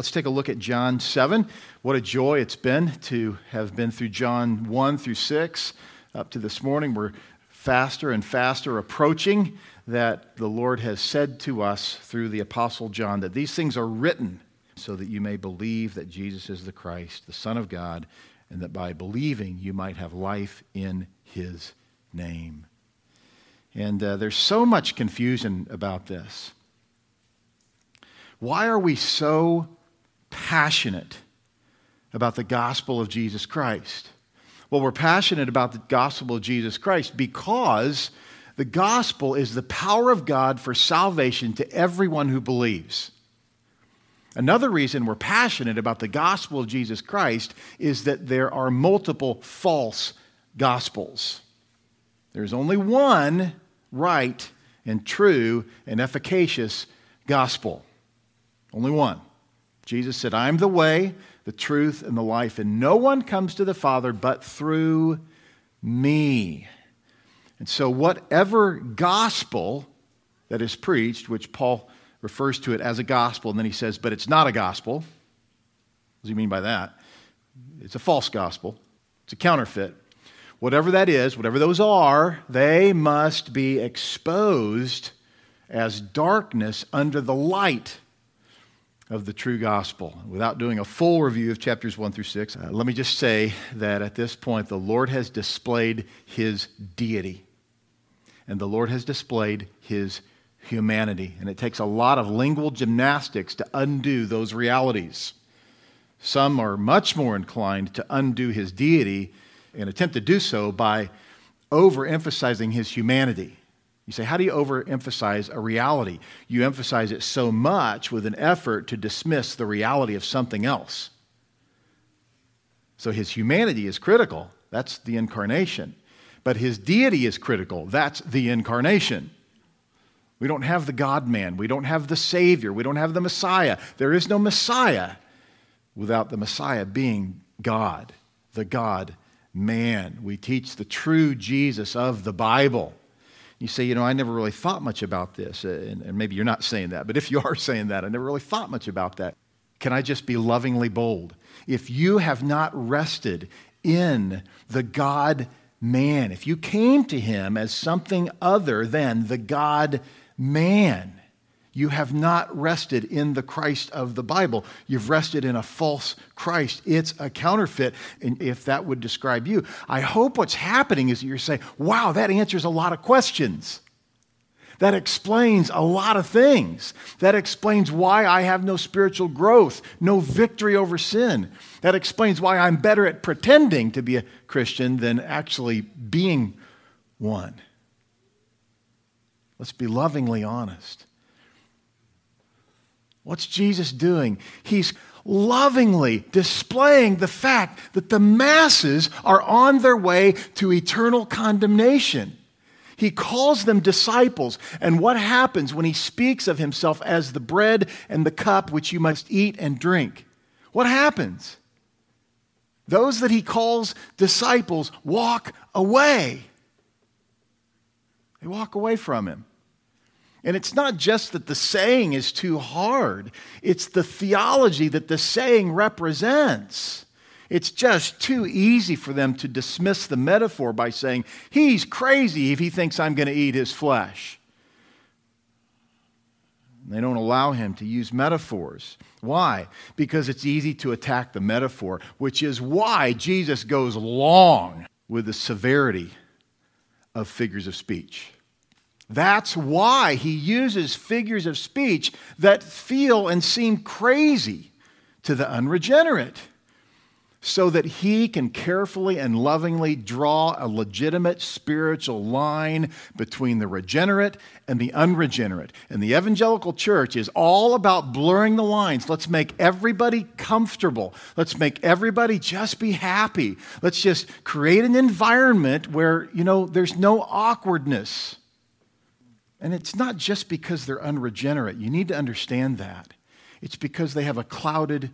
Let's take a look at John 7. What a joy it's been to have been through John 1 through 6 up to this morning. We're faster and faster approaching that the Lord has said to us through the Apostle John that these things are written so that you may believe that Jesus is the Christ, the Son of God, and that by believing you might have life in his name. And uh, there's so much confusion about this. Why are we so passionate about the gospel of Jesus Christ? Well, we're passionate about the gospel of Jesus Christ because the gospel is the power of God for salvation to everyone who believes. Another reason we're passionate about the gospel of Jesus Christ is that there are multiple false gospels. There's only one right and true and efficacious gospel. Only one. Jesus said, I'm the way, the truth, and the life, and no one comes to the Father but through me. And so, whatever gospel that is preached, which Paul refers to it as a gospel, and then he says, but it's not a gospel. What does he mean by that? It's a false gospel, it's a counterfeit. Whatever that is, whatever those are, they must be exposed as darkness under the light of the true gospel. Without doing a full review of chapters 1 through 6, uh, let me just say that at this point, the Lord has displayed his deity, and the Lord has displayed his humanity. And it takes a lot of lingual gymnastics to undo those realities. Some are much more inclined to undo his deity and attempt to do so by overemphasizing his humanity. You say, how do you overemphasize a reality? You emphasize it so much with an effort to dismiss the reality of something else. So his humanity is critical. That's the incarnation. But his deity is critical. That's the incarnation. We don't have the God man. We don't have the Savior. We don't have the Messiah. There is no Messiah without the Messiah being God, the God man. We teach the true Jesus of the Bible. You say, you know, I never really thought much about this. Uh, and, and maybe you're not saying that, but if you are saying that, I never really thought much about that. Can I just be lovingly bold? If you have not rested in the God man, if you came to him as something other than the God man. You have not rested in the Christ of the Bible. You've rested in a false Christ. It's a counterfeit. And if that would describe you, I hope what's happening is you're saying, wow, that answers a lot of questions. That explains a lot of things. That explains why I have no spiritual growth, no victory over sin. That explains why I'm better at pretending to be a Christian than actually being one. Let's be lovingly honest. What's Jesus doing? He's lovingly displaying the fact that the masses are on their way to eternal condemnation. He calls them disciples. And what happens when he speaks of himself as the bread and the cup which you must eat and drink? What happens? Those that he calls disciples walk away. They walk away from him. And it's not just that the saying is too hard, it's the theology that the saying represents. It's just too easy for them to dismiss the metaphor by saying, He's crazy if he thinks I'm going to eat his flesh. They don't allow him to use metaphors. Why? Because it's easy to attack the metaphor, which is why Jesus goes long with the severity of figures of speech. That's why he uses figures of speech that feel and seem crazy to the unregenerate, so that he can carefully and lovingly draw a legitimate spiritual line between the regenerate and the unregenerate. And the evangelical church is all about blurring the lines. Let's make everybody comfortable. Let's make everybody just be happy. Let's just create an environment where, you know, there's no awkwardness. And it's not just because they're unregenerate. You need to understand that. It's because they have a clouded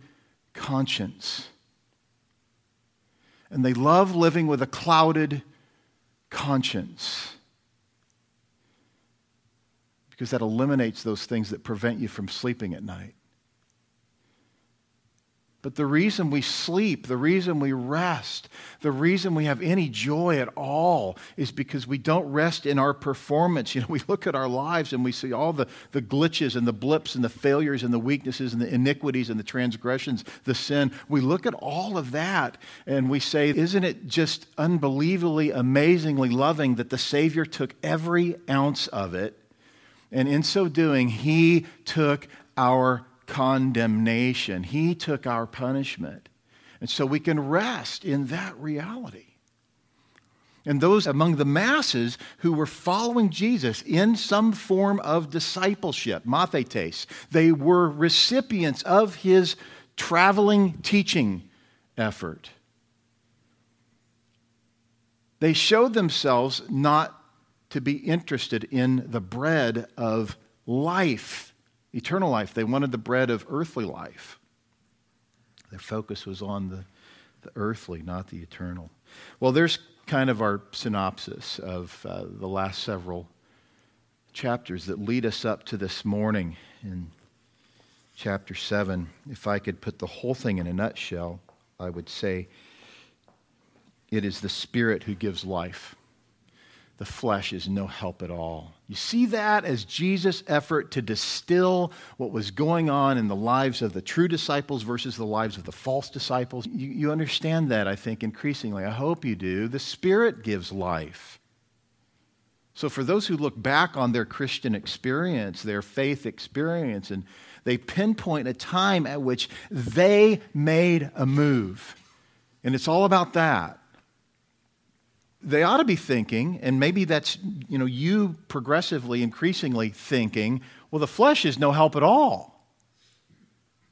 conscience. And they love living with a clouded conscience. Because that eliminates those things that prevent you from sleeping at night. But the reason we sleep, the reason we rest, the reason we have any joy at all is because we don't rest in our performance. You know, we look at our lives and we see all the, the glitches and the blips and the failures and the weaknesses and the iniquities and the transgressions, the sin. We look at all of that and we say, isn't it just unbelievably, amazingly loving that the Savior took every ounce of it? And in so doing, he took our condemnation. He took our punishment. And so we can rest in that reality. And those among the masses who were following Jesus in some form of discipleship, mathetes, they were recipients of his traveling teaching effort. They showed themselves not to be interested in the bread of life eternal life. They wanted the bread of earthly life. Their focus was on the, the earthly, not the eternal. Well, there's kind of our synopsis of uh, the last several chapters that lead us up to this morning in chapter 7. If I could put the whole thing in a nutshell, I would say it is the Spirit who gives life the flesh is no help at all. You see that as Jesus' effort to distill what was going on in the lives of the true disciples versus the lives of the false disciples. You, you understand that, I think, increasingly. I hope you do. The Spirit gives life. So, for those who look back on their Christian experience, their faith experience, and they pinpoint a time at which they made a move, and it's all about that they ought to be thinking, and maybe that's you know you progressively, increasingly thinking, well, the flesh is no help at all.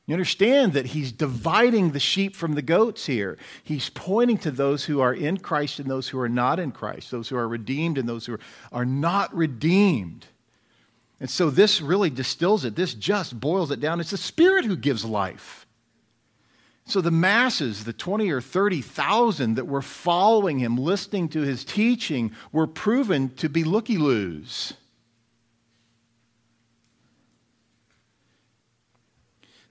You understand that he's dividing the sheep from the goats here. He's pointing to those who are in Christ and those who are not in Christ, those who are redeemed and those who are not redeemed. And so this really distills it. This just boils it down. It's the Spirit who gives life. So the masses, the 20 or 30,000 that were following him, listening to his teaching, were proven to be looky loos.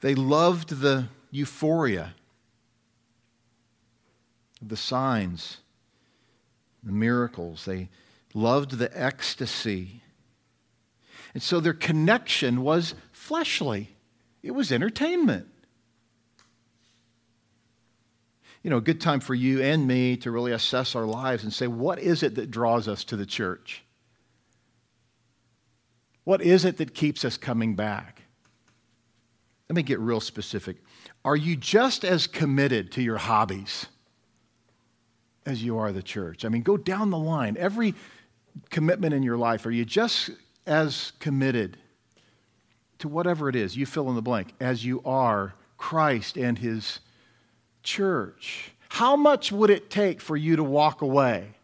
They loved the euphoria the signs, the miracles. They loved the ecstasy. And so their connection was fleshly, it was entertainment you know, a good time for you and me to really assess our lives and say, what is it that draws us to the church? What is it that keeps us coming back? Let me get real specific. Are you just as committed to your hobbies as you are the church? I mean, go down the line. Every commitment in your life, are you just as committed to whatever it is, you fill in the blank, as you are Christ and his church, how much would it take for you to walk away?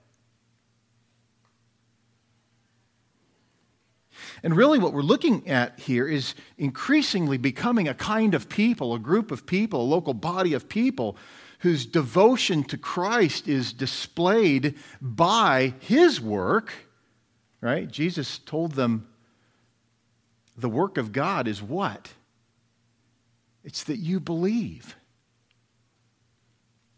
And really, what we're looking at here is increasingly becoming a kind of people, a group of people, a local body of people whose devotion to Christ is displayed by his work, right? Jesus told them the work of God is what? It's that you believe.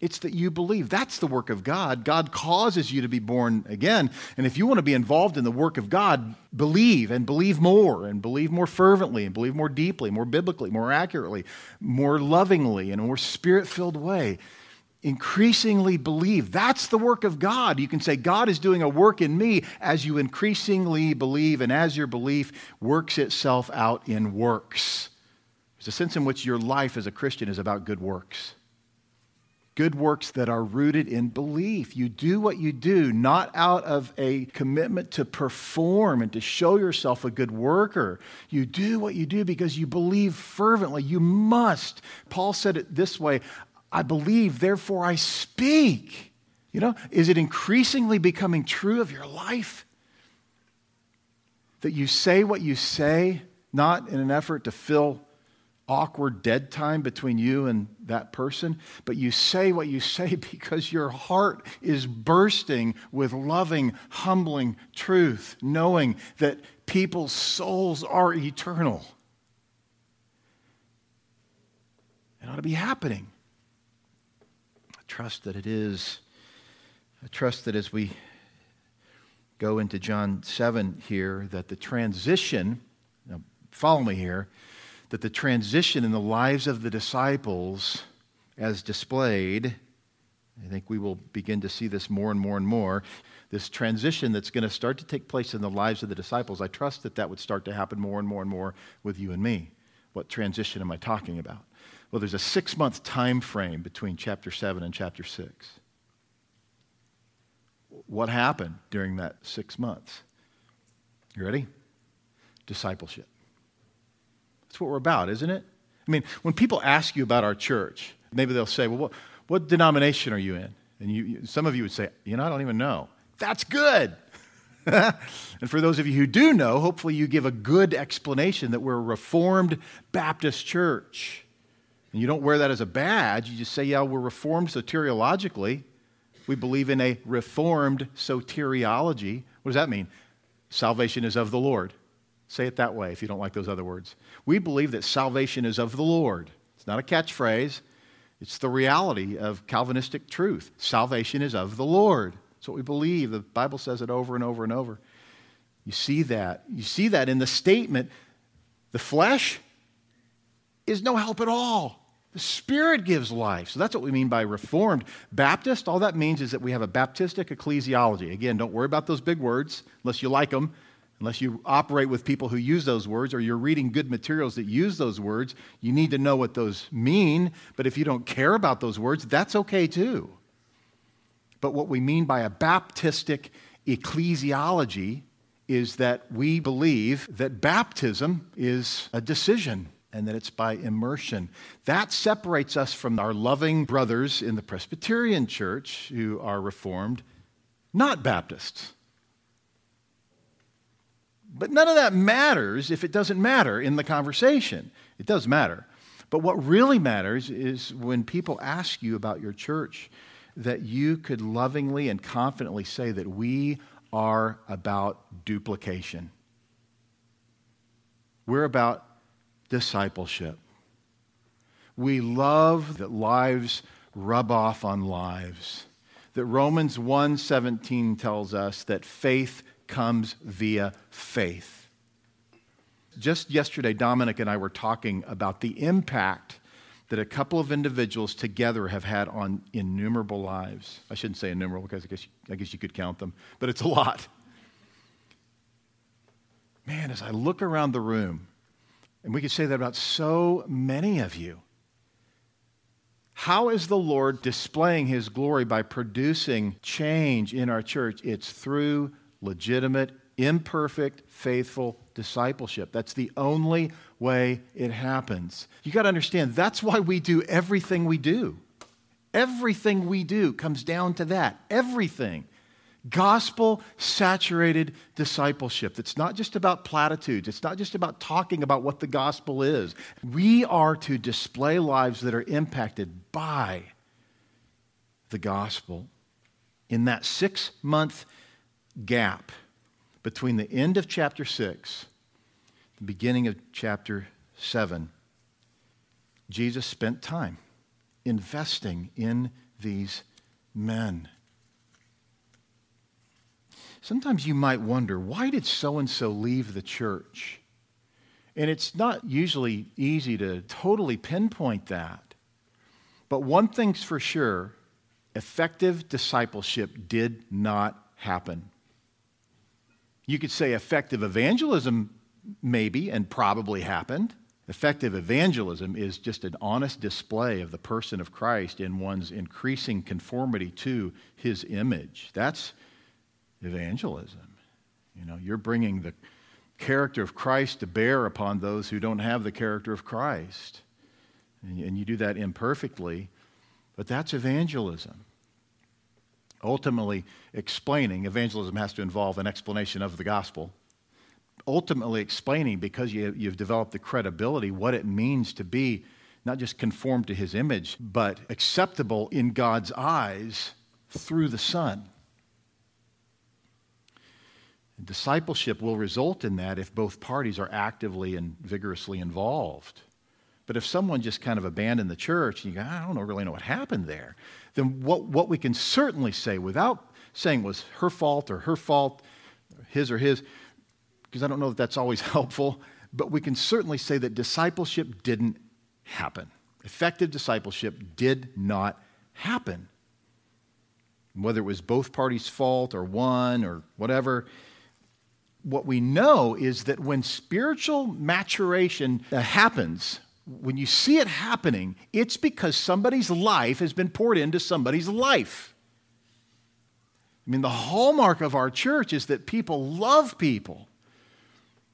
It's that you believe. That's the work of God. God causes you to be born again. And if you want to be involved in the work of God, believe and believe more and believe more fervently and believe more deeply, more biblically, more accurately, more lovingly, in a more spirit filled way. Increasingly believe. That's the work of God. You can say, God is doing a work in me as you increasingly believe and as your belief works itself out in works. There's a sense in which your life as a Christian is about good works good works that are rooted in belief. You do what you do not out of a commitment to perform and to show yourself a good worker. You do what you do because you believe fervently. You must. Paul said it this way I believe, therefore I speak. You know, is it increasingly becoming true of your life? That you say what you say, not in an effort to fill awkward dead time between you and that person, but you say what you say because your heart is bursting with loving, humbling truth, knowing that people's souls are eternal. It ought to be happening. I trust that it is. I trust that as we go into John 7 here, that the transition, follow me here, that the transition in the lives of the disciples as displayed, I think we will begin to see this more and more and more. This transition that's going to start to take place in the lives of the disciples, I trust that that would start to happen more and more and more with you and me. What transition am I talking about? Well, there's a six month time frame between chapter 7 and chapter 6. What happened during that six months? You ready? Discipleship. That's what we're about, isn't it? I mean, when people ask you about our church, maybe they'll say, Well, what, what denomination are you in? And you, some of you would say, You know, I don't even know. That's good. and for those of you who do know, hopefully you give a good explanation that we're a Reformed Baptist church. And you don't wear that as a badge. You just say, yeah, we're Reformed soteriologically. We believe in a Reformed soteriology. What does that mean? Salvation is of the Lord. Say it that way if you don't like those other words. We believe that salvation is of the Lord. It's not a catchphrase, it's the reality of Calvinistic truth. Salvation is of the Lord. That's what we believe. The Bible says it over and over and over. You see that. You see that in the statement the flesh is no help at all. The Spirit gives life. So that's what we mean by Reformed. Baptist, all that means is that we have a Baptistic ecclesiology. Again, don't worry about those big words unless you like them, unless you operate with people who use those words or you're reading good materials that use those words. You need to know what those mean. But if you don't care about those words, that's okay too. But what we mean by a Baptistic ecclesiology is that we believe that baptism is a decision and that it's by immersion. That separates us from our loving brothers in the Presbyterian Church who are Reformed, not Baptists. But none of that matters if it doesn't matter in the conversation. It does matter. But what really matters is when people ask you about your church, that you could lovingly and confidently say that we are about duplication. We're about discipleship. We love that lives rub off on lives. That Romans 1:17 tells us that faith comes via faith. Just yesterday Dominic and I were talking about the impact that a couple of individuals together have had on innumerable lives. I shouldn't say innumerable because I guess, I guess you could count them, but it's a lot. Man, as I look around the room, and we could say that about so many of you. How is the Lord displaying his glory by producing change in our church? It's through legitimate, imperfect, faithful discipleship. That's the only way it happens. You got to understand, that's why we do everything we do. Everything we do comes down to that. Everything gospel saturated discipleship. It's not just about platitudes, it's not just about talking about what the gospel is. We are to display lives that are impacted by the gospel. In that six month gap between the end of chapter 6, the beginning of chapter 7, Jesus spent time investing in these men. Sometimes you might wonder, why did so and so leave the church? And it's not usually easy to totally pinpoint that. But one thing's for sure effective discipleship did not happen. You could say effective evangelism maybe and probably happened. Effective evangelism is just an honest display of the person of Christ in one's increasing conformity to his image. That's evangelism. You know, you're bringing the character of Christ to bear upon those who don't have the character of Christ. And, you do that imperfectly, but that's evangelism. Ultimately, explaining, evangelism has to involve an explanation of the gospel. Ultimately, explaining, because you, you've developed the credibility, what it means to be not just conformed to his image, but acceptable in God's eyes through the Son. Discipleship will result in that if both parties are actively and vigorously involved. But if someone just kind of abandoned the church and you go, I don't really know what happened there, then what, what we can certainly say without saying was her fault or her fault, his or his, because I don't know that that's always helpful, but we can certainly say that discipleship didn't happen. Effective discipleship did not happen. Whether it was both parties' fault or one or whatever, what we know is that when spiritual maturation happens, when you see it happening, it's because somebody's life has been poured into somebody's life. I mean, the hallmark of our church is that people love people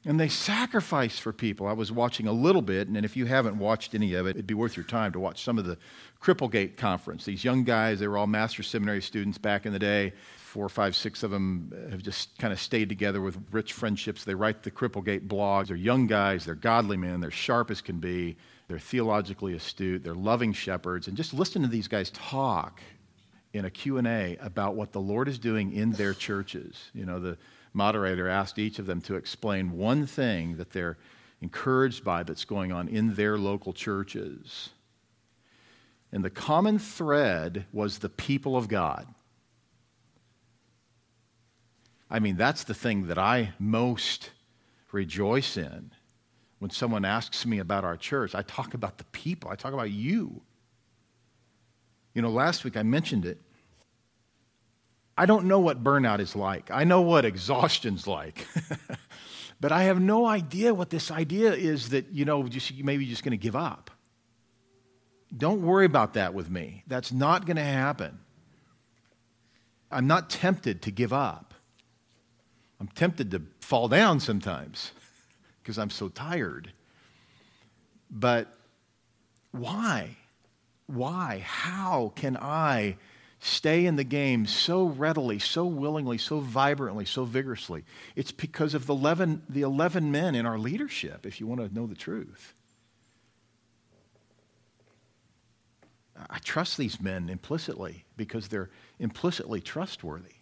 and they sacrifice for people. I was watching a little bit, and if you haven't watched any of it, it'd be worth your time to watch some of the Cripplegate Conference. These young guys, they were all master seminary students back in the day. Four, five, six of them have just kind of stayed together with rich friendships. They write the Cripplegate blogs. They're young guys, they're godly men, they're sharp as can be, they're theologically astute, they're loving shepherds. And just listen to these guys talk in a Q&A about what the Lord is doing in their churches. You know, the moderator asked each of them to explain one thing that they're encouraged by that's going on in their local churches. And the common thread was the people of God. I mean, that's the thing that I most rejoice in. When someone asks me about our church, I talk about the people, I talk about you. You know, last week I mentioned it. I don't know what burnout is like. I know what exhaustion's like. but I have no idea what this idea is that, you know, just, maybe you're just going to give up. Don't worry about that with me. That's not going to happen. I'm not tempted to give up. I'm tempted to fall down sometimes because I'm so tired. But why? Why? How can I stay in the game so readily, so willingly, so vibrantly, so vigorously? It's because of the 11, the 11 men in our leadership, if you want to know the truth. I trust these men implicitly because they're implicitly trustworthy.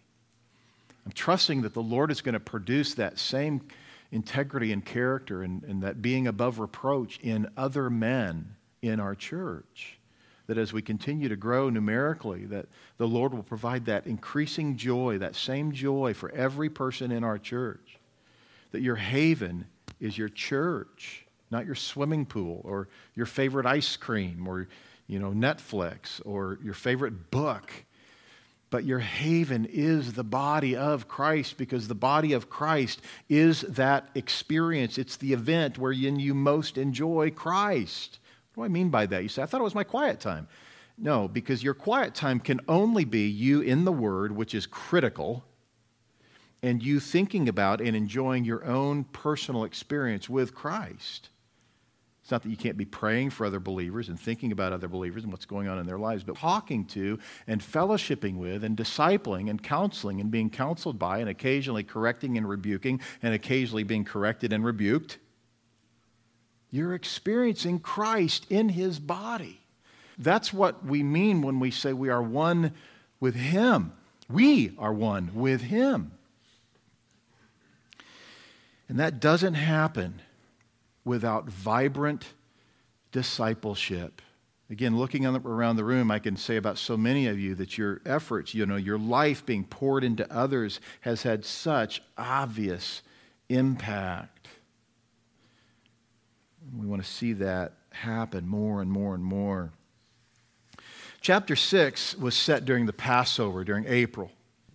I'm trusting that the Lord is going to produce that same integrity and character and, and that being above reproach in other men in our church. That as we continue to grow numerically, that the Lord will provide that increasing joy, that same joy for every person in our church. That your haven is your church, not your swimming pool or your favorite ice cream or you know, Netflix or your favorite book. But your haven is the body of Christ because the body of Christ is that experience. It's the event wherein you most enjoy Christ. What do I mean by that? You say, I thought it was my quiet time. No, because your quiet time can only be you in the Word, which is critical, and you thinking about and enjoying your own personal experience with Christ. It's not that you can't be praying for other believers and thinking about other believers and what's going on in their lives, but talking to and fellowshipping with and discipling and counseling and being counseled by and occasionally correcting and rebuking and occasionally being corrected and rebuked. You're experiencing Christ in his body. That's what we mean when we say we are one with him. We are one with him. And that doesn't happen without vibrant discipleship. Again, looking around the room, I can say about so many of you that your efforts, you know, your life being poured into others has had such obvious impact. We want to see that happen more and more and more. Chapter 6 was set during the Passover, during April.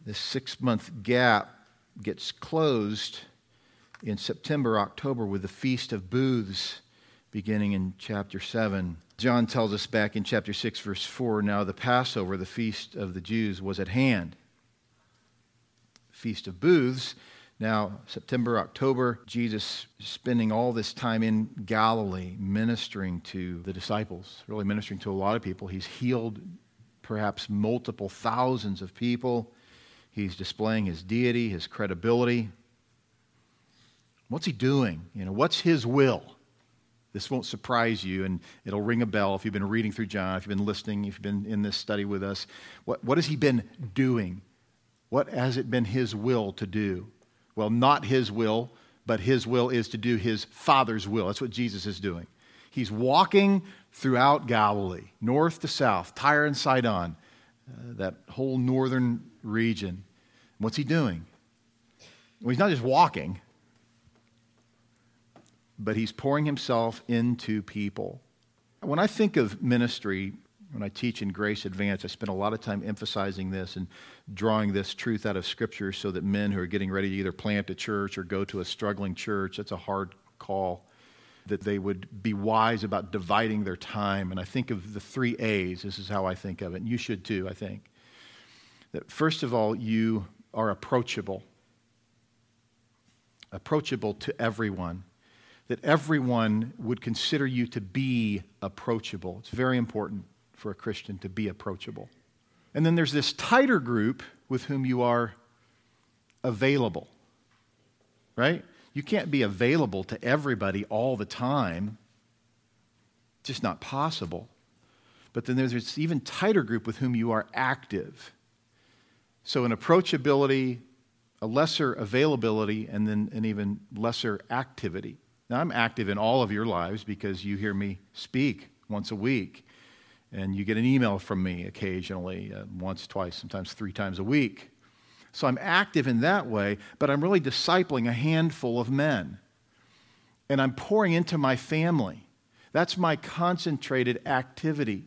This six month gap gets closed in September, October with the Feast of Booths beginning in chapter 7. John tells us back in chapter 6, verse 4 now the Passover, the feast of the Jews, was at hand. Feast of Booths. Now, September, October, Jesus spending all this time in Galilee ministering to the disciples, really ministering to a lot of people. He's healed perhaps multiple thousands of people. He's displaying his deity, his credibility. What's he doing? You know, what's his will? This won't surprise you, and it'll ring a bell if you've been reading through John, if you've been listening, if you've been in this study with us. What, what has he been doing? What has it been his will to do? Well, not his will, but his will is to do his Father's will. That's what Jesus is doing. He's walking throughout Galilee, north to south, Tyre and Sidon, uh, that whole northern region. What's he doing? Well, he's not just walking, but he's pouring himself into people. When I think of ministry, when I teach in Grace Advance, I spend a lot of time emphasizing this and drawing this truth out of Scripture so that men who are getting ready to either plant a church or go to a struggling church, that's a hard call, that they would be wise about dividing their time. And I think of the three A's. This is how I think of it. And you should too, I think. That first of all, you are approachable, approachable to everyone that everyone would consider you to be approachable. It's very important for a Christian to be approachable. And then there's this tighter group with whom you are available, right? You can't be available to everybody all the time. It's just not possible. But then there's this even tighter group with whom you are active. So, an approachability, a lesser availability, and then an even lesser activity. Now, I'm active in all of your lives because you hear me speak once a week, and you get an email from me occasionally, uh, once, twice, sometimes three times a week. So I'm active in that way, but I'm really discipling a handful of men. And I'm pouring into my family. That's my concentrated activity.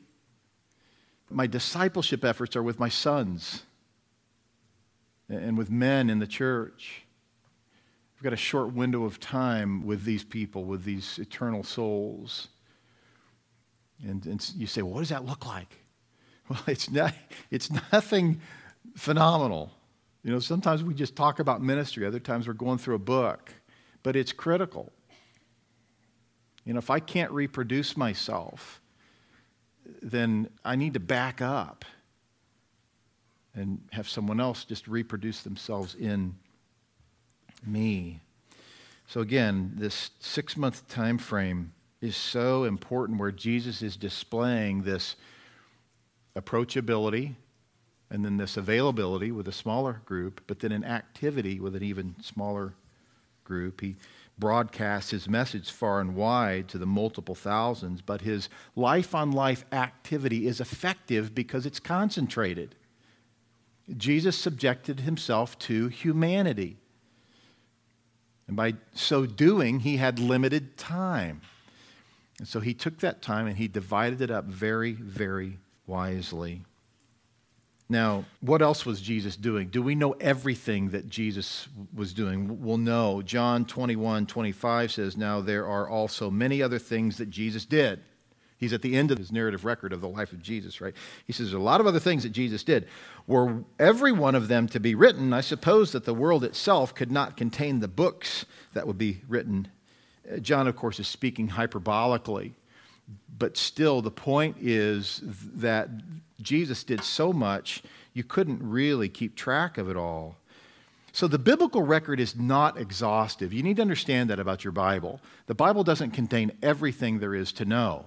My discipleship efforts are with my sons and with men in the church. Got a short window of time with these people, with these eternal souls. And, and you say, well, what does that look like? Well, it's, not, it's nothing phenomenal. You know, sometimes we just talk about ministry, other times we're going through a book, but it's critical. You know, if I can't reproduce myself, then I need to back up and have someone else just reproduce themselves in me. So again, this six month time frame is so important where Jesus is displaying this approachability and then this availability with a smaller group, but then an activity with an even smaller group. He broadcasts his message far and wide to the multiple thousands, but his life on life activity is effective because it's concentrated. Jesus subjected himself to humanity. And by so doing, he had limited time. And so he took that time and he divided it up very, very wisely. Now, what else was Jesus doing? Do we know everything that Jesus was doing? Well, no. John 21 25 says, Now there are also many other things that Jesus did. He's at the end of his narrative record of the life of Jesus, right? He says there's a lot of other things that Jesus did. Were every one of them to be written, I suppose that the world itself could not contain the books that would be written. Uh, John, of course, is speaking hyperbolically, but still, the point is that Jesus did so much, you couldn't really keep track of it all. So the biblical record is not exhaustive. You need to understand that about your Bible. The Bible doesn't contain everything there is to know.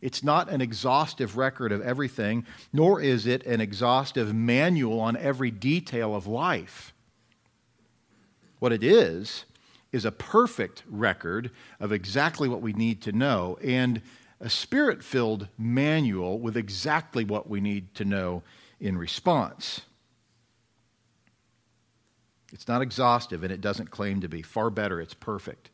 It's not an exhaustive record of everything, nor is it an exhaustive manual on every detail of life. What it is, is a perfect record of exactly what we need to know and a spirit filled manual with exactly what we need to know in response. It's not exhaustive and it doesn't claim to be. Far better, it's perfect.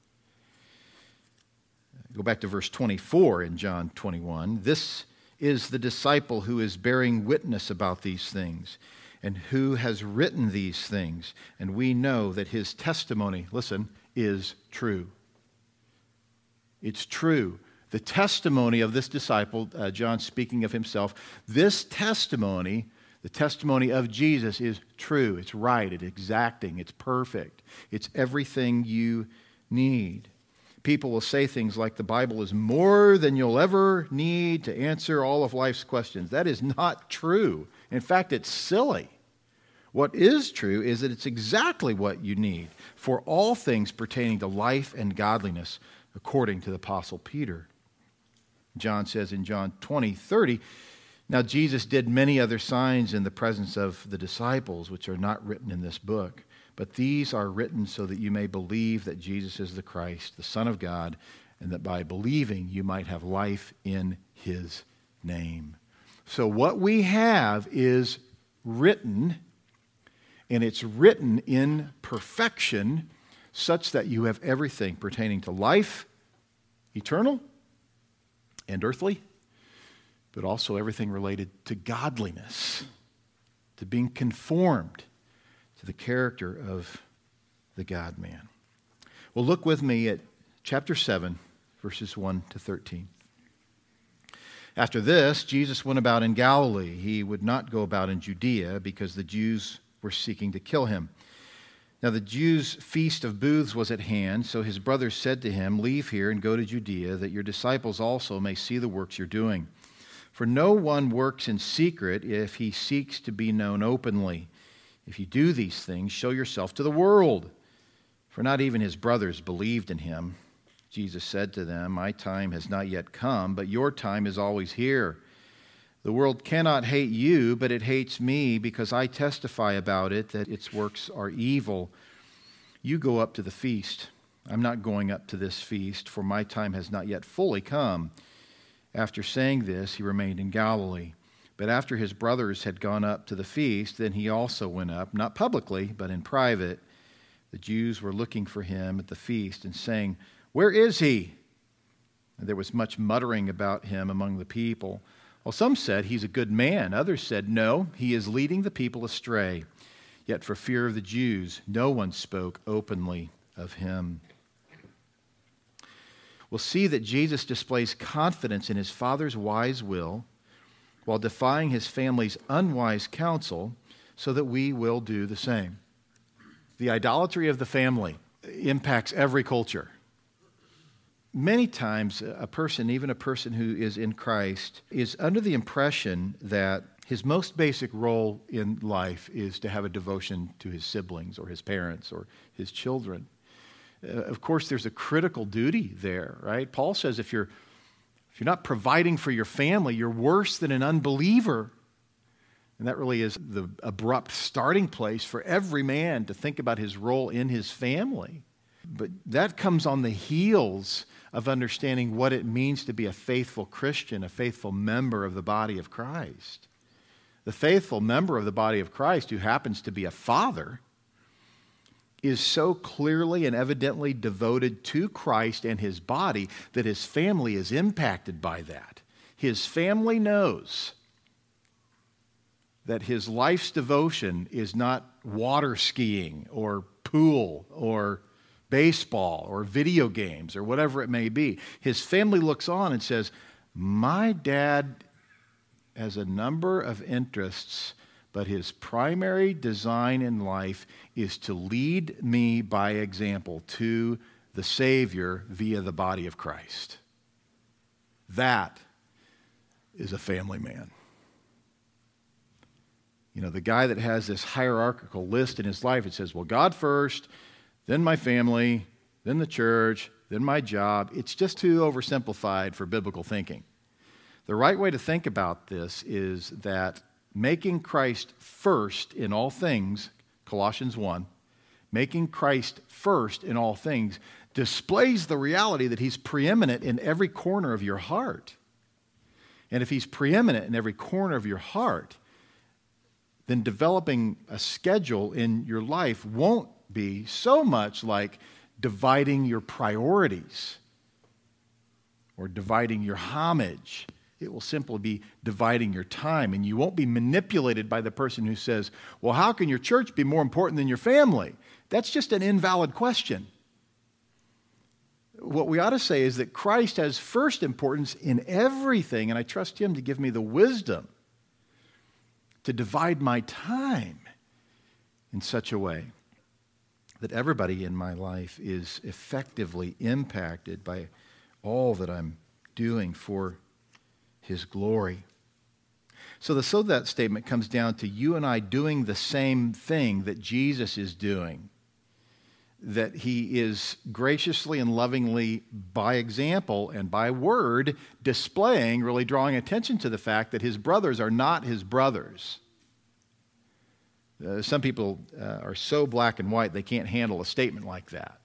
Go back to verse 24 in John 21. This is the disciple who is bearing witness about these things and who has written these things. And we know that his testimony, listen, is true. It's true. The testimony of this disciple, uh, John speaking of himself, this testimony, the testimony of Jesus, is true. It's right. It's exacting. It's perfect. It's everything you need people will say things like the Bible is more than you'll ever need to answer all of life's questions. That is not true. In fact, it's silly. What is true is that it's exactly what you need for all things pertaining to life and godliness, according to the Apostle Peter. John says in John 20, 30, Now Jesus did many other signs in the presence of the disciples, which are not written in this book. But these are written so that you may believe that Jesus is the Christ, the Son of God, and that by believing you might have life in his name. So, what we have is written, and it's written in perfection, such that you have everything pertaining to life, eternal and earthly, but also everything related to godliness, to being conformed to the character of the God man. Well, look with me at chapter 7 verses 1 to 13. After this, Jesus went about in Galilee. He would not go about in Judea because the Jews were seeking to kill him. Now, the Jews' feast of booths was at hand, so his brothers said to him, Leave here and go to Judea, that your disciples also may see the works you're doing. For no one works in secret if he seeks to be known openly. If you do these things, show yourself to the world. For not even his brothers believed in him. Jesus said to them, My time has not yet come, but your time is always here. The world cannot hate you, but it hates me because I testify about it that its works are evil. You go up to the feast. I'm not going up to this feast, for my time has not yet fully come. After saying this, he remained in Galilee. But after his brothers had gone up to the feast, then he also went up, not publicly, but in private. The Jews were looking for him at the feast and saying, where is he? And there was much muttering about him among the people. Well, some said he's a good man. Others said, no, he is leading the people astray. Yet for fear of the Jews, no one spoke openly of him. We'll see that Jesus displays confidence in his Father's wise will while defying his family's unwise counsel so that we will do the same. The idolatry of the family impacts every culture many times a person, even a person who is in Christ, is under the impression that his most basic role in life is to have a devotion to his siblings or his parents or his children. Uh, of course, there's a critical duty there, right? Paul says if you're, if you're not providing for your family, you're worse than an unbeliever. And that really is the abrupt starting place for every man to think about his role in his family. But that comes on the heels of understanding what it means to be a faithful Christian, a faithful member of the body of Christ. The faithful member of the body of Christ, who happens to be a father, is so clearly and evidently devoted to Christ and his body that his family is impacted by that. His family knows that his life's devotion is not water skiing or pool or baseball or video games or whatever it may be. His family looks on and says, My dad has a number of interests, but his primary design in life is to lead me by example to the Savior via the body of Christ. That is a family man. You know, the guy that has this hierarchical list in his life, it says, well, God first, then my family, then the church, then my job. It's just too oversimplified for biblical thinking. The right way to think about this is that making Christ first in all things, Colossians 1, making Christ first in all things displays the reality that he's preeminent in every corner of your heart. And if he's preeminent in every corner of your heart, then developing a schedule in your life won't be so much like dividing your priorities or dividing your homage. It will simply be dividing your time, and you won't be manipulated by the person who says, Well, how can your church be more important than your family? That's just an invalid question. What we ought to say is that Christ has first importance in everything, and I trust Him to give me the wisdom to divide my time in such a way that everybody in my life is effectively impacted by all that I'm doing for His glory. So, the so that statement comes down to you and I doing the same thing that Jesus is doing. That he is graciously and lovingly, by example and by word, displaying, really drawing attention to the fact that his brothers are not his brothers. Uh, some people uh, are so black and white they can't handle a statement like that.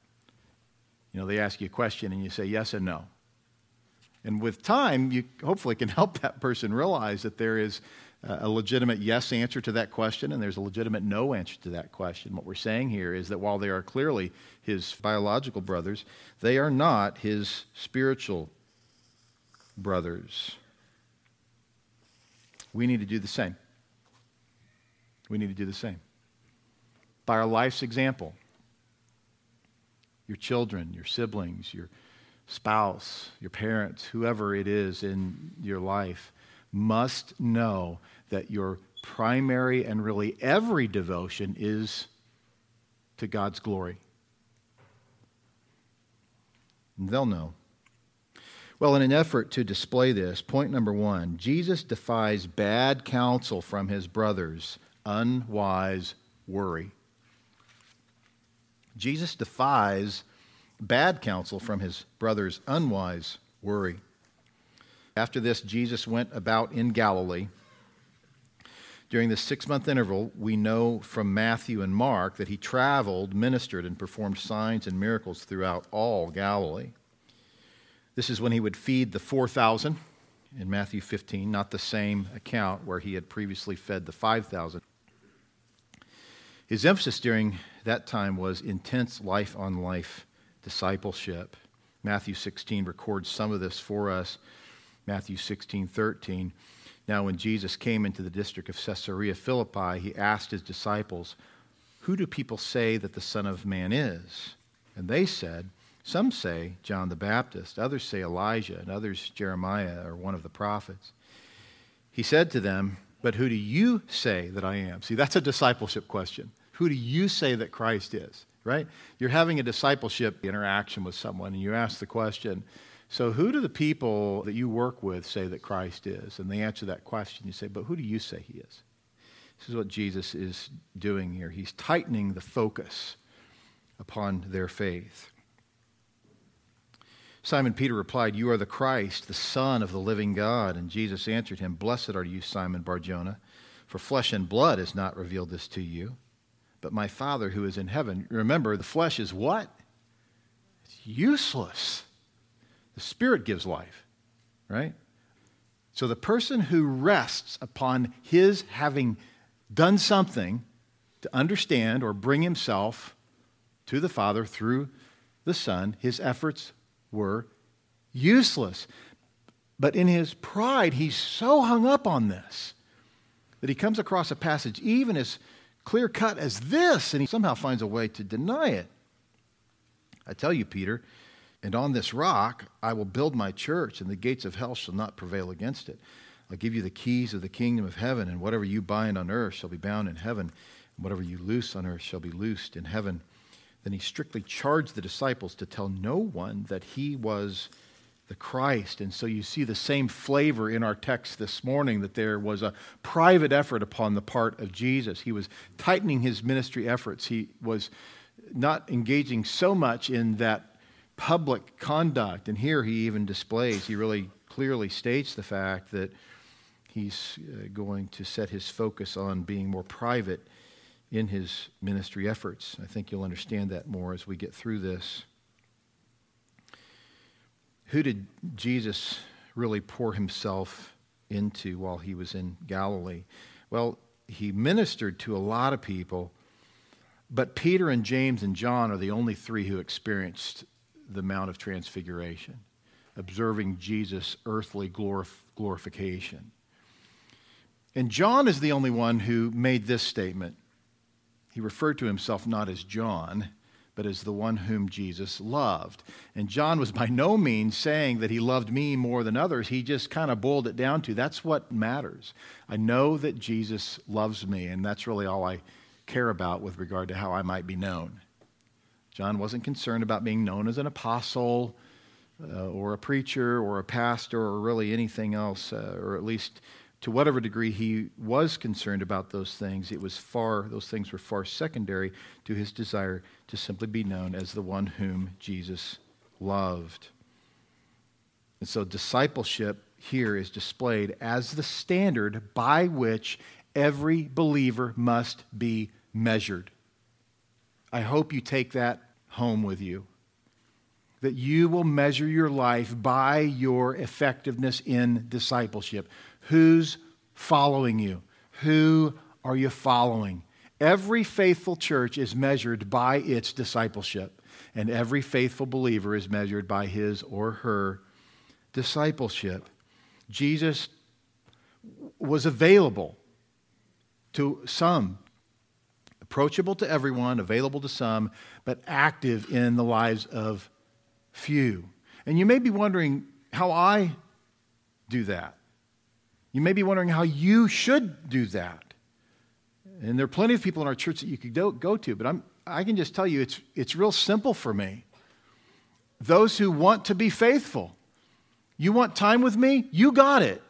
You know, they ask you a question and you say yes and no. And with time, you hopefully can help that person realize that there is uh, a legitimate yes answer to that question and there's a legitimate no answer to that question. What we're saying here is that while they are clearly his biological brothers, they are not his spiritual brothers. We need to do the same. We need to do the same. By our life's example, your children, your siblings, your spouse, your parents, whoever it is in your life, must know that your primary and really every devotion is to God's glory. They'll know. Well, in an effort to display this, point number one Jesus defies bad counsel from his brothers, unwise worry. Jesus defies bad counsel from his brothers, unwise worry. After this, Jesus went about in Galilee. During the six month interval, we know from Matthew and Mark that he traveled, ministered, and performed signs and miracles throughout all Galilee. This is when he would feed the 4,000 in Matthew 15, not the same account where he had previously fed the 5,000. His emphasis during that time was intense life on life discipleship. Matthew 16 records some of this for us. Matthew 16, 13. Now, when Jesus came into the district of Caesarea Philippi, he asked his disciples, Who do people say that the Son of Man is? And they said, Some say John the Baptist, others say Elijah, and others Jeremiah or one of the prophets. He said to them, But who do you say that I am? See, that's a discipleship question. Who do you say that Christ is? Right? You're having a discipleship interaction with someone, and you ask the question, so, who do the people that you work with say that Christ is? And they answer that question. You say, but who do you say he is? This is what Jesus is doing here. He's tightening the focus upon their faith. Simon Peter replied, You are the Christ, the Son of the living God. And Jesus answered him, Blessed are you, Simon Barjona, for flesh and blood has not revealed this to you, but my Father who is in heaven. Remember, the flesh is what? It's useless. The Spirit gives life, right? So the person who rests upon his having done something to understand or bring himself to the Father through the Son, his efforts were useless. But in his pride, he's so hung up on this that he comes across a passage even as clear cut as this, and he somehow finds a way to deny it. I tell you, Peter, and on this rock I will build my church, and the gates of hell shall not prevail against it. I'll give you the keys of the kingdom of heaven, and whatever you bind on earth shall be bound in heaven, and whatever you loose on earth shall be loosed in heaven. Then he strictly charged the disciples to tell no one that he was the Christ. And so you see the same flavor in our text this morning that there was a private effort upon the part of Jesus. He was tightening his ministry efforts. He was not engaging so much in that public conduct. And here he even displays, he really clearly states the fact that he's uh, going to set his focus on being more private in his ministry efforts. I think you'll understand that more as we get through this. Who did Jesus really pour himself into while he was in Galilee? Well, he ministered to a lot of people, but Peter and James and John are the only three who experienced the Mount of Transfiguration, observing Jesus' earthly glorif- glorification. And John is the only one who made this statement. He referred to himself not as John, but as the one whom Jesus loved. And John was by no means saying that he loved me more than others. He just kind of boiled it down to that's what matters. I know that Jesus loves me, and that's really all I care about with regard to how I might be known. John wasn't concerned about being known as an apostle uh, or a preacher or a pastor or really anything else, uh, or at least to whatever degree he was concerned about those things, it was far, those things were far secondary to his desire to simply be known as the one whom Jesus loved. And so discipleship here is displayed as the standard by which every believer must be measured. I hope you take that home with you. that you will measure your life by your effectiveness in discipleship. Who's following you? Who are you following? Every faithful church is measured by its discipleship, and every faithful believer is measured by his or her discipleship. Jesus was available to some, approachable to everyone, available to some, but active in the lives of few. And you may be wondering how I do that. You may be wondering how you should do that. And there are plenty of people in our church that you could go, to, but I'm, I can just tell you it's, it's real simple for me. Those who want to be faithful, you want time with me? You got it.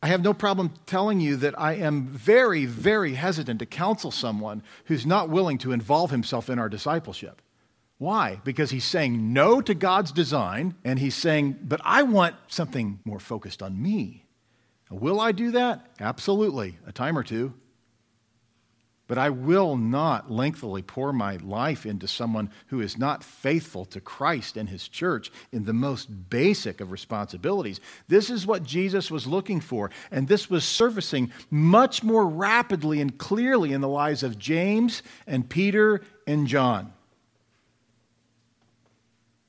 I have no problem telling you that I am very, very hesitant to counsel someone who's not willing to involve himself in our discipleship. Why? Because he's saying no to God's design, and he's saying, but I want something more focused on me. Will I do that? Absolutely, a time or two. But I will not lengthily pour my life into someone who is not faithful to Christ and his church in the most basic of responsibilities. This is what Jesus was looking for, and this was surfacing much more rapidly and clearly in the lives of James and Peter and John.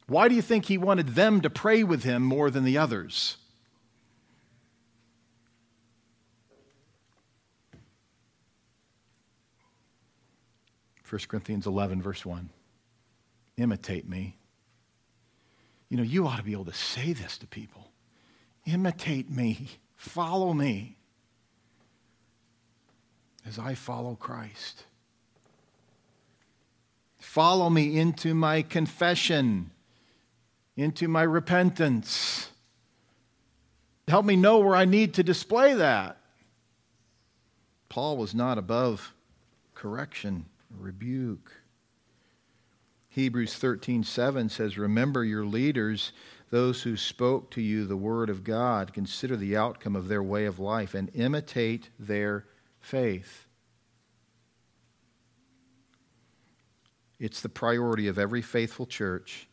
Why do you think he wanted them to pray with him more than the others? 1 Corinthians 11, verse 1. Imitate me. You know, you ought to be able to say this to people. Imitate me. Follow me as I follow Christ. Follow me into my confession, into my repentance. Help me know where I need to display that. Paul was not above correction rebuke. Hebrews 13:7 says, "Remember your leaders, those who spoke to you the word of God. Consider the outcome of their way of life and imitate their faith." It's the priority of every faithful church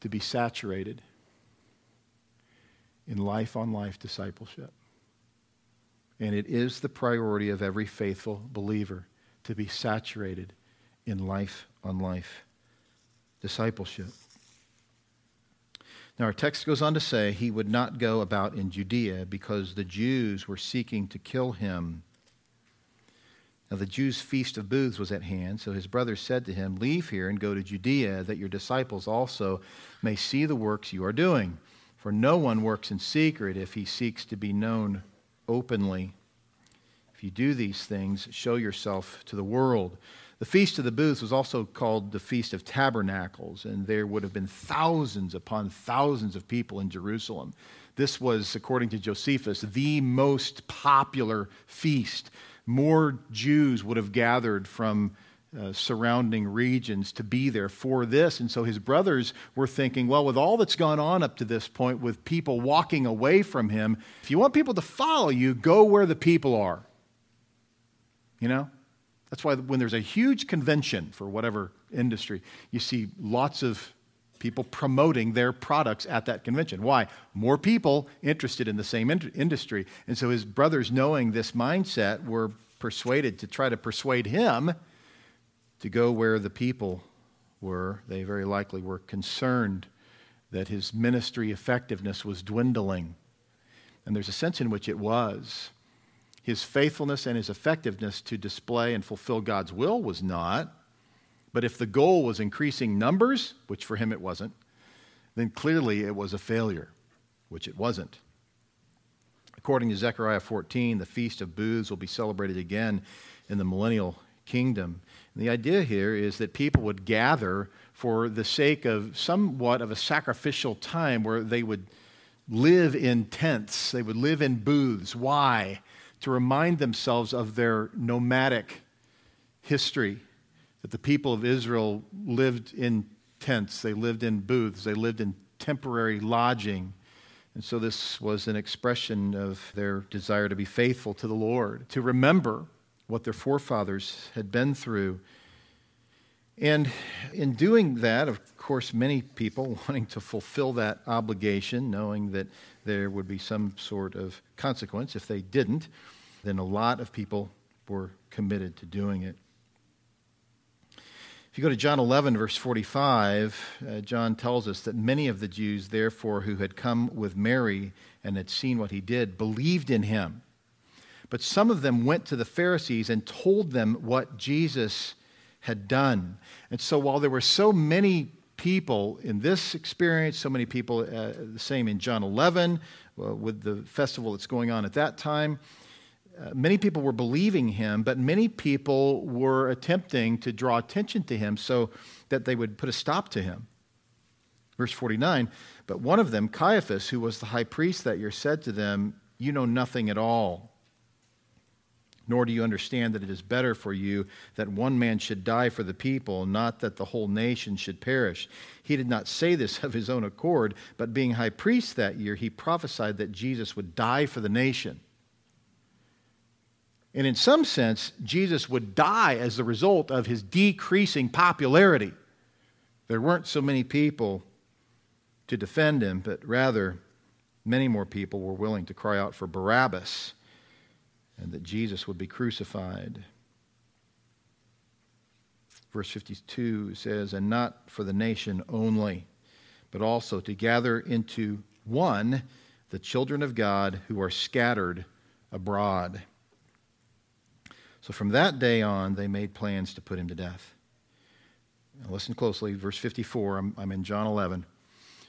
to be saturated in life on life discipleship. And it is the priority of every faithful believer to be saturated in life on life discipleship. Now, our text goes on to say he would not go about in Judea because the Jews were seeking to kill him. Now, the Jews' feast of booths was at hand, so his brothers said to him, Leave here and go to Judea, that your disciples also may see the works you are doing. For no one works in secret if he seeks to be known openly. If you do these things, show yourself to the world. The Feast of the Booths was also called the Feast of Tabernacles, and there would have been thousands upon thousands of people in Jerusalem. This was, according to Josephus, the most popular feast. More Jews would have gathered from uh, surrounding regions to be there for this. And so his brothers were thinking, well, with all that's gone on up to this point, with people walking away from him, if you want people to follow you, go where the people are. You know? That's why when there's a huge convention for whatever industry, you see lots of people promoting their products at that convention. Why? More people interested in the same in- industry. And so his brothers, knowing this mindset, were persuaded to try to persuade him to go where the people were. They very likely were concerned that his ministry effectiveness was dwindling. And there's a sense in which it was. His faithfulness and his effectiveness to display and fulfill God's will was not. But if the goal was increasing numbers, which for him it wasn't, then clearly it was a failure, which it wasn't. According to Zechariah 14, the Feast of Booths will be celebrated again in the millennial kingdom. And the idea here is that people would gather for the sake of somewhat of a sacrificial time where they would live in tents, they would live in booths. Why? To remind themselves of their nomadic history, that the people of Israel lived in tents, they lived in booths, they lived in temporary lodging. And so this was an expression of their desire to be faithful to the Lord, to remember what their forefathers had been through. And in doing that, of course, many people wanting to fulfill that obligation, knowing that there would be some sort of consequence if they didn't, then a lot of people were committed to doing it. If you go to John 11, verse 45, uh, John tells us that many of the Jews, therefore, who had come with Mary and had seen what he did, believed in him. But some of them went to the Pharisees and told them what Jesus had done. And so while there were so many people in this experience, so many people, uh, the same in John 11, uh, with the festival that's going on at that time, uh, many people were believing him, but many people were attempting to draw attention to him so that they would put a stop to him. Verse 49 But one of them, Caiaphas, who was the high priest that year, said to them, You know nothing at all nor do you understand that it is better for you that one man should die for the people, not that the whole nation should perish. He did not say this of his own accord, but being high priest that year, he prophesied that Jesus would die for the nation. And in some sense, Jesus would die as the result of his decreasing popularity. There weren't so many people to defend him, but rather, many more people were willing to cry out for Barabbas and that Jesus would be crucified. Verse 52 says, And not for the nation only, but also to gather into one the children of God who are scattered abroad. So from that day on, they made plans to put him to death. Now listen closely, verse 54. I'm, I'm in John 11.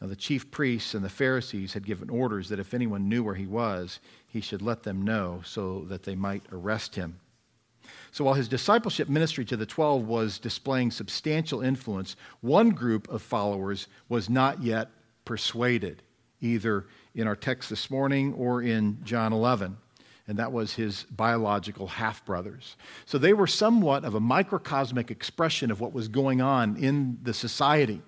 Now, the chief priests and the Pharisees had given orders that if anyone knew where he was, he should let them know so that they might arrest him. So, while his discipleship ministry to the twelve was displaying substantial influence, one group of followers was not yet persuaded, either in our text this morning or in John 11 and that was his biological half brothers. So they were somewhat of a microcosmic expression of what was going on in the society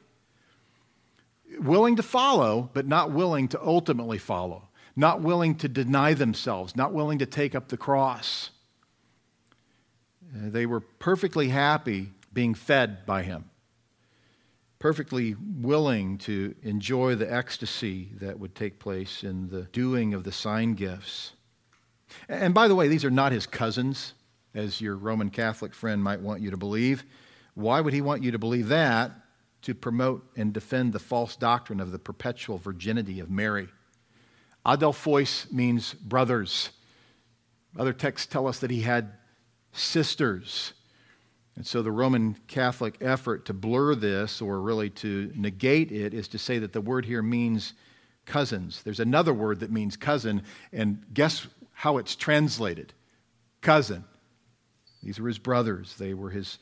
willing to follow, but not willing to ultimately follow, not willing to deny themselves, not willing to take up the cross. Uh, they were perfectly happy being fed by him, perfectly willing to enjoy the ecstasy that would take place in the doing of the sign gifts. And by the way, these are not his cousins, as your Roman Catholic friend might want you to believe. Why would he want you to believe that? To promote and defend the false doctrine of the perpetual virginity of Mary. Adelphois means brothers. Other texts tell us that he had sisters. And so the Roman Catholic effort to blur this, or really to negate it, is to say that the word here means cousins. There's another word that means cousin, and guess how it's translated? Cousin. These were his brothers, they were his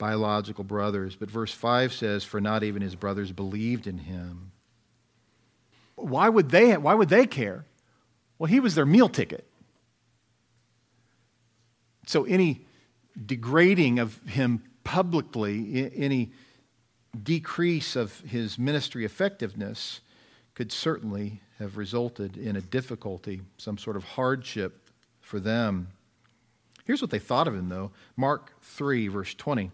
biological brothers. But verse 5 says, For not even his brothers believed in him. Why would they, why would they care? Well, he was their meal ticket. So any degrading of him publicly, any decrease of his ministry effectiveness could certainly have resulted in a difficulty, some sort of hardship for them. Here's what they thought of him, though Mark 3, verse 20.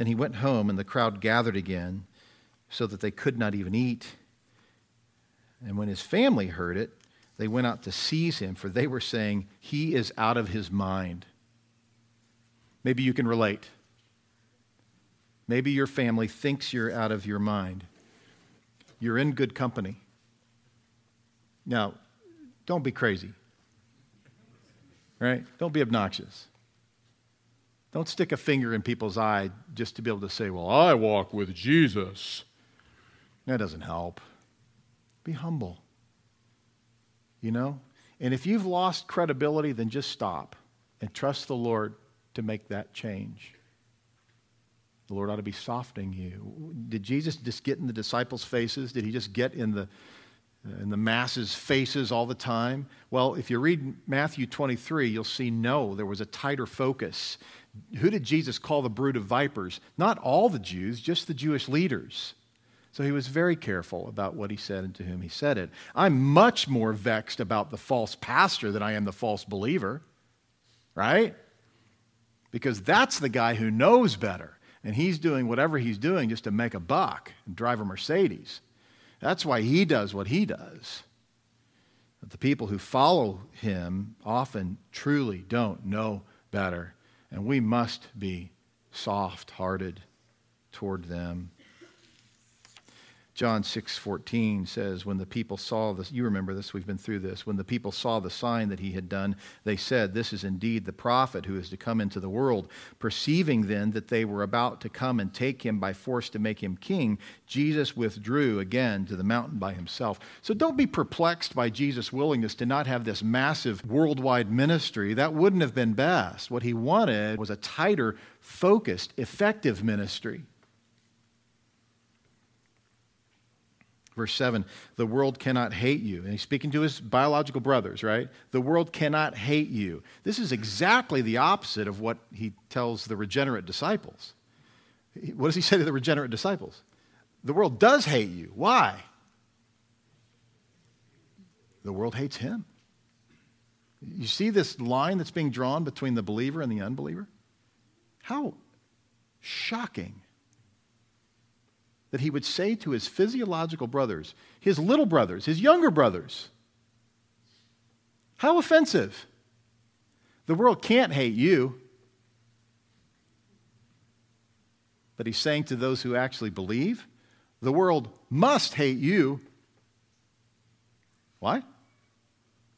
Then he went home, and the crowd gathered again, so that they could not even eat. And when his family heard it, they went out to seize him, for they were saying, He is out of his mind. Maybe you can relate. Maybe your family thinks you're out of your mind. You're in good company. Now, don't be crazy, right? Don't be obnoxious. Don't stick a finger in people's eye just to be able to say, Well, I walk with Jesus. That doesn't help. Be humble. You know? And if you've lost credibility, then just stop and trust the Lord to make that change. The Lord ought to be softening you. Did Jesus just get in the disciples' faces? Did he just get in the, Uh, in the masses' faces all the time? Well, if you read Matthew 23, you'll see no, there was a tighter focus. Who did Jesus call the brood of vipers? Not all the Jews, just the Jewish leaders. So he was very careful about what he said and to whom he said it. I'm much more vexed about the false pastor than I am the false believer, right? Because that's the guy who knows better and he's doing whatever he's doing just to make a buck and drive a Mercedes. That's why he does what he does. But the people who follow him often truly don't know better, and we must be soft hearted toward them. John 6:14 says when the people saw this you remember this we've been through this when the people saw the sign that he had done they said this is indeed the prophet who is to come into the world perceiving then that they were about to come and take him by force to make him king Jesus withdrew again to the mountain by himself. So don't be perplexed by Jesus willingness to not have this massive worldwide ministry. That wouldn't have been best. What he wanted was a tighter focused effective ministry Verse 7 the world cannot hate you. And he's speaking to his biological brothers, right? The world cannot hate you. This is exactly the opposite of what he tells the regenerate disciples. What does he say to the regenerate disciples? The world does hate you. Why? The world hates him. You see this line that's being drawn between the believer and the unbeliever? How shocking that he would say to his physiological brothers, his little brothers, his younger brothers, How offensive! The world can't hate you. But he's saying to those who actually believe, the world must hate you. Why?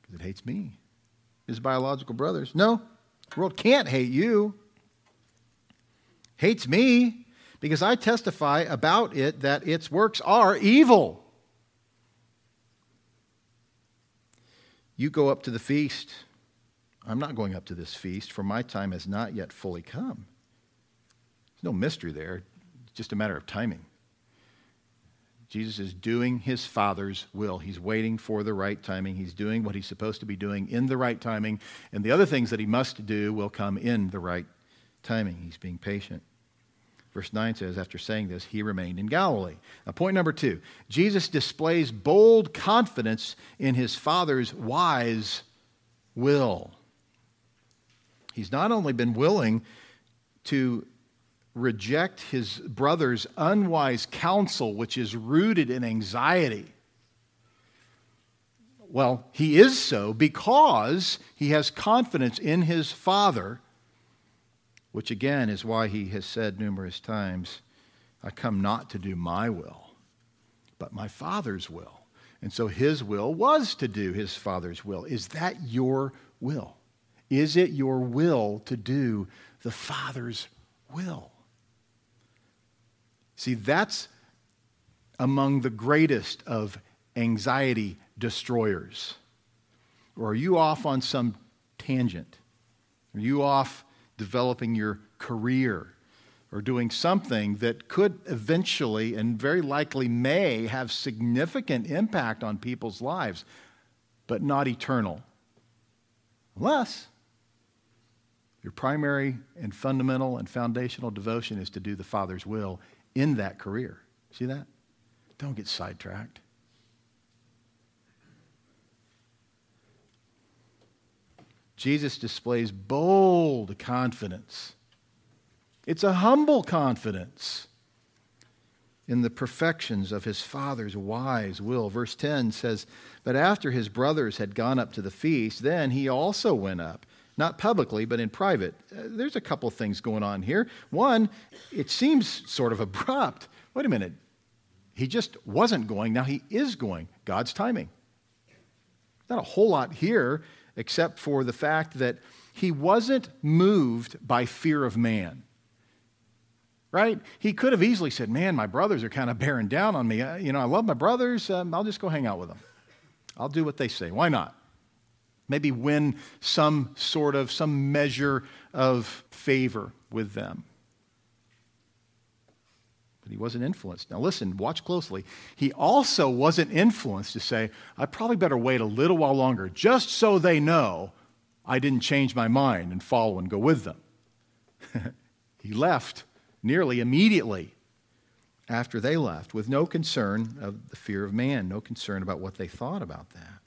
Because it hates me, his biological brothers. No, the world can't hate you. Hates me because I testify about it that its works are evil. You go up to the feast. I'm not going up to this feast, for my time has not yet fully come. There's no mystery there, it's just a matter of timing. Jesus is doing his Father's will. He's waiting for the right timing. He's doing what he's supposed to be doing in the right timing. And the other things that he must do will come in the right timing. He's being patient. Verse 9 says, after saying this, he remained in Galilee. Now, point number two Jesus displays bold confidence in his Father's wise will. He's not only been willing to reject his brother's unwise counsel, which is rooted in anxiety. Well, he is so because he has confidence in his Father which again is why he has said numerous times, I come not to do my will, but my Father's will. And so his will was to do his Father's will. Is that your will? Is it your will to do the Father's will? See, that's among the greatest of anxiety destroyers. Or are you off on some tangent? Are you off developing your career or doing something that could eventually and very likely may have significant impact on people's lives, but not eternal. Unless your primary and fundamental and foundational devotion is to do the Father's will in that career. See that? Don't get sidetracked. Jesus displays bold confidence. It's a humble confidence in the perfections of his Father's wise will. Verse 10 says, But after his brothers had gone up to the feast, then he also went up. Not publicly, but in private. Uh, there's a couple things going on here. One, it seems sort of abrupt. Wait a minute. He just wasn't going, now he is going. God's timing. Not a whole lot here except for the fact that he wasn't moved by fear of man. Right? He could have easily said, Man, my brothers are kind of bearing down on me. You know, I love my brothers. Um, I'll just go hang out with them. I'll do what they say. Why not? Maybe win some sort of, some measure of favor with them. But he wasn't influenced. Now, listen, watch closely. He also wasn't influenced to say, I probably better wait a little while longer just so they know I didn't change my mind and follow and go with them. he left nearly immediately after they left with no concern of the fear of man, no concern about what they thought about that.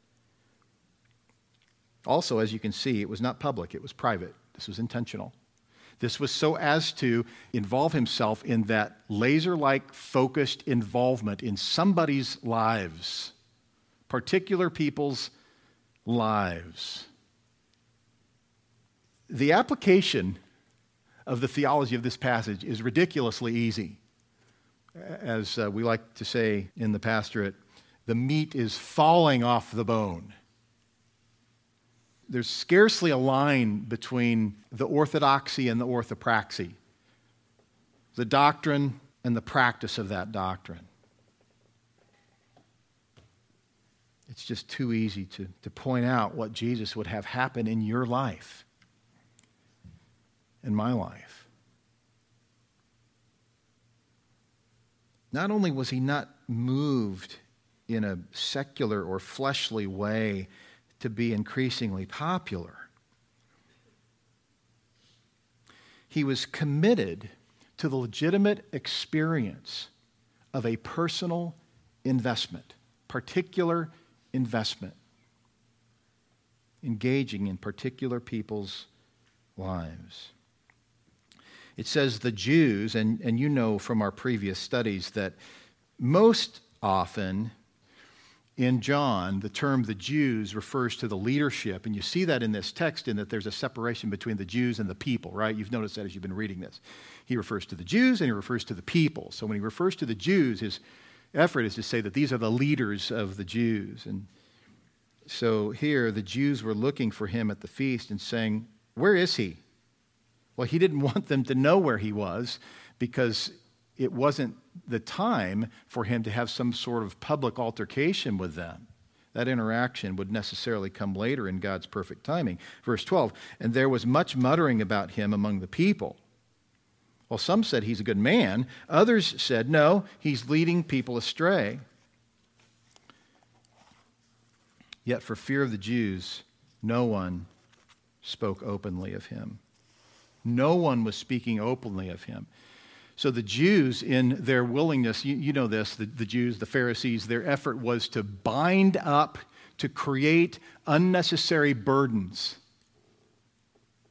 Also, as you can see, it was not public, it was private. This was intentional. This was so as to involve himself in that laser like focused involvement in somebody's lives, particular people's lives. The application of the theology of this passage is ridiculously easy. As uh, we like to say in the pastorate, the meat is falling off the bone there's scarcely a line between the orthodoxy and the orthopraxy, the doctrine and the practice of that doctrine. It's just too easy to, to point out what Jesus would have happen in your life, in my life. Not only was he not moved in a secular or fleshly way to be increasingly popular. He was committed to the legitimate experience of a personal investment, particular investment, engaging in particular people's lives. It says the Jews, and, and you know from our previous studies that most often in John, the term the Jews refers to the leadership. And you see that in this text, in that there's a separation between the Jews and the people, right? You've noticed that as you've been reading this. He refers to the Jews and he refers to the people. So when he refers to the Jews, his effort is to say that these are the leaders of the Jews. And so here, the Jews were looking for him at the feast and saying, Where is he? Well, he didn't want them to know where he was because it wasn't the time for him to have some sort of public altercation with them. That interaction would necessarily come later in God's perfect timing. Verse 12, and there was much muttering about him among the people. Well, some said he's a good man, others said, no, he's leading people astray. Yet, for fear of the Jews, no one spoke openly of him. No one was speaking openly of him. So the Jews, in their willingness, you, you know this, the, the Jews, the Pharisees, their effort was to bind up, to create unnecessary burdens.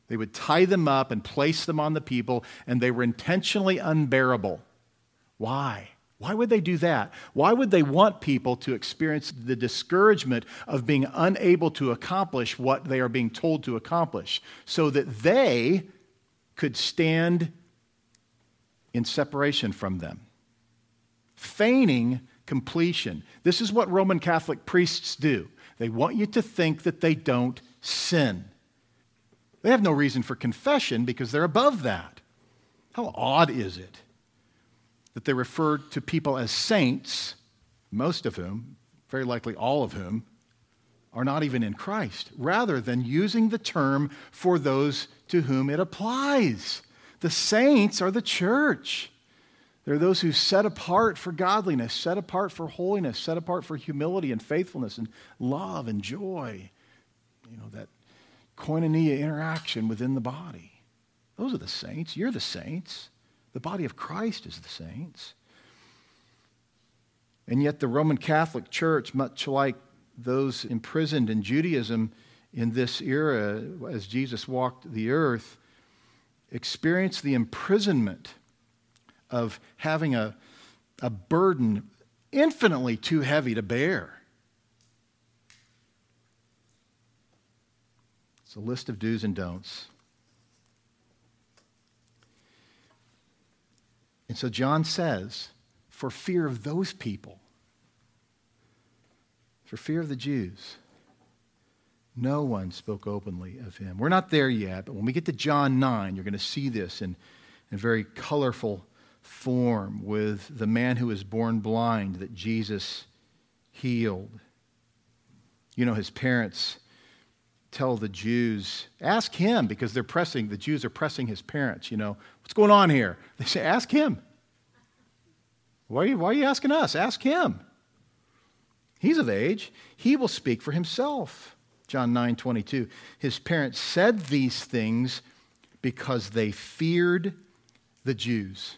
They would tie them up and place them on the people, and they were intentionally unbearable. Why? Why would they do that? Why would they want people to experience the discouragement of being unable to accomplish what they are being told to accomplish so that they could stand in separation from them, feigning completion. This is what Roman Catholic priests do. They want you to think that they don't sin. They have no reason for confession because they're above that. How odd is it that they refer to people as saints, most of whom, very likely all of whom, are not even in Christ, rather than using the term for those to whom it applies. The saints are the church. They're those who set apart for godliness, set apart for holiness, set apart for humility and faithfulness and love and joy. You know, that koinonia interaction within the body. Those are the saints. You're the saints. The body of Christ is the saints. And yet, the Roman Catholic Church, much like those imprisoned in Judaism in this era as Jesus walked the earth, experience the imprisonment of having a, a burden infinitely too heavy to bear. It's a list of do's and don'ts. And so John says, for fear of those people, for fear of the Jews, no one spoke openly of him. We're not there yet, but when we get to John 9, you're going to see this in, in very colorful form with the man who was born blind that Jesus healed. You know, his parents tell the Jews, ask him, because they're pressing, the Jews are pressing his parents, you know, what's going on here? They say, ask him. Why are you, why are you asking us? Ask him. He's of age. He will speak for himself. John 9 22. His parents said these things because they feared the Jews.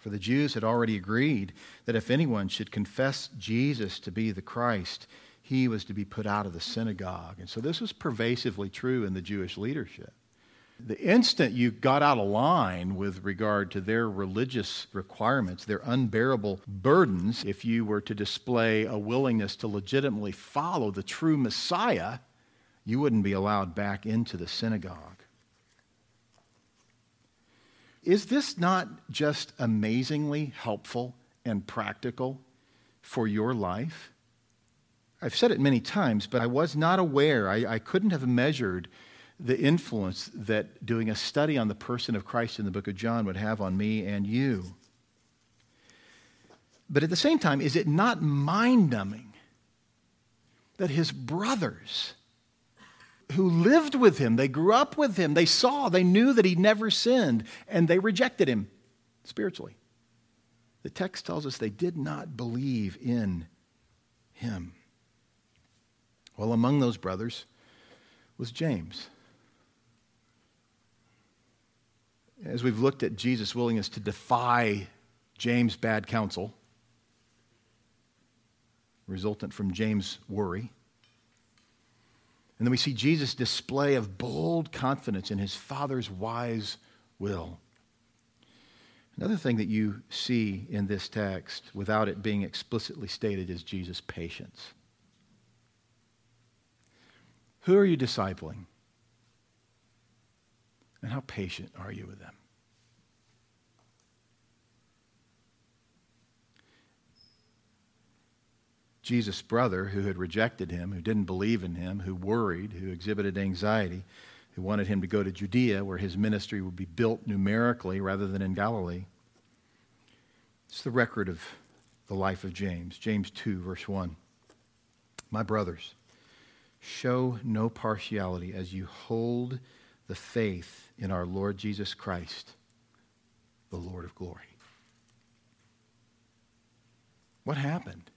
For the Jews had already agreed that if anyone should confess Jesus to be the Christ, he was to be put out of the synagogue. And so this was pervasively true in the Jewish leadership. The instant you got out of line with regard to their religious requirements, their unbearable burdens, if you were to display a willingness to legitimately follow the true Messiah, you wouldn't be allowed back into the synagogue. Is this not just amazingly helpful and practical for your life? I've said it many times, but I was not aware, I, I couldn't have measured the influence that doing a study on the person of Christ in the book of John would have on me and you. But at the same time, is it not mind numbing that his brothers, who lived with him, they grew up with him, they saw, they knew that he never sinned, and they rejected him spiritually? The text tells us they did not believe in him. Well, among those brothers was James. As we've looked at Jesus' willingness to defy James' bad counsel, resultant from James' worry, and then we see Jesus' display of bold confidence in his Father's wise will. Another thing that you see in this text, without it being explicitly stated, is Jesus' patience. Who are you discipling? And how patient are you with them? Jesus' brother, who had rejected him, who didn't believe in him, who worried, who exhibited anxiety, who wanted him to go to Judea, where his ministry would be built numerically rather than in Galilee. It's the record of the life of James. James 2, verse 1. My brothers, Show no partiality as you hold the faith in our Lord Jesus Christ, the Lord of glory. What happened?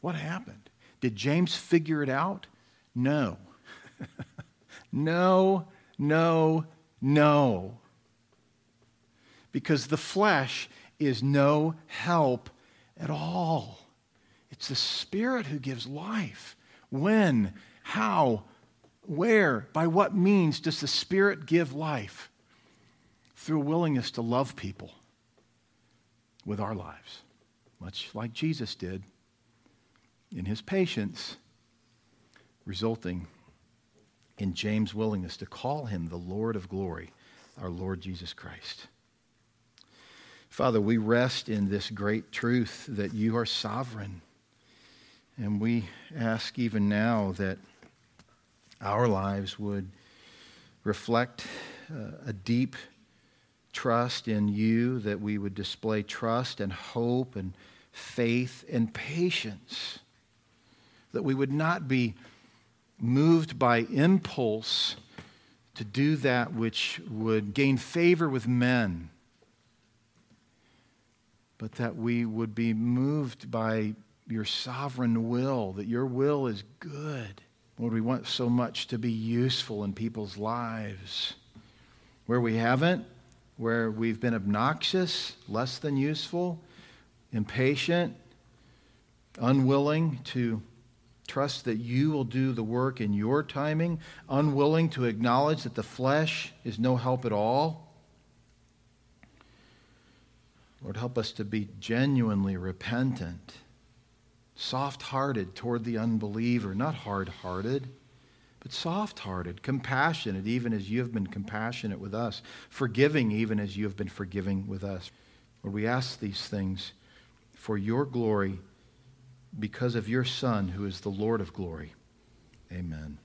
What happened? Did James figure it out? No. no, no, no. Because the flesh is no help at all. It's the Spirit who gives life. When? How? Where? By what means does the Spirit give life? Through a willingness to love people with our lives, much like Jesus did in his patience, resulting in James' willingness to call him the Lord of glory, our Lord Jesus Christ. Father, we rest in this great truth that you are sovereign and we ask even now that our lives would reflect uh, a deep trust in you, that we would display trust and hope and faith and patience, that we would not be moved by impulse to do that which would gain favor with men, but that we would be moved by your sovereign will, that your will is good. Lord, we want so much to be useful in people's lives. Where we haven't, where we've been obnoxious, less than useful, impatient, unwilling to trust that you will do the work in your timing, unwilling to acknowledge that the flesh is no help at all. Lord, help us to be genuinely repentant soft hearted toward the unbeliever, not hard hearted, but soft hearted, compassionate, even as you have been compassionate with us, forgiving, even as you have been forgiving with us. Lord, we ask these things for your glory because of your Son, who is the Lord of glory. Amen.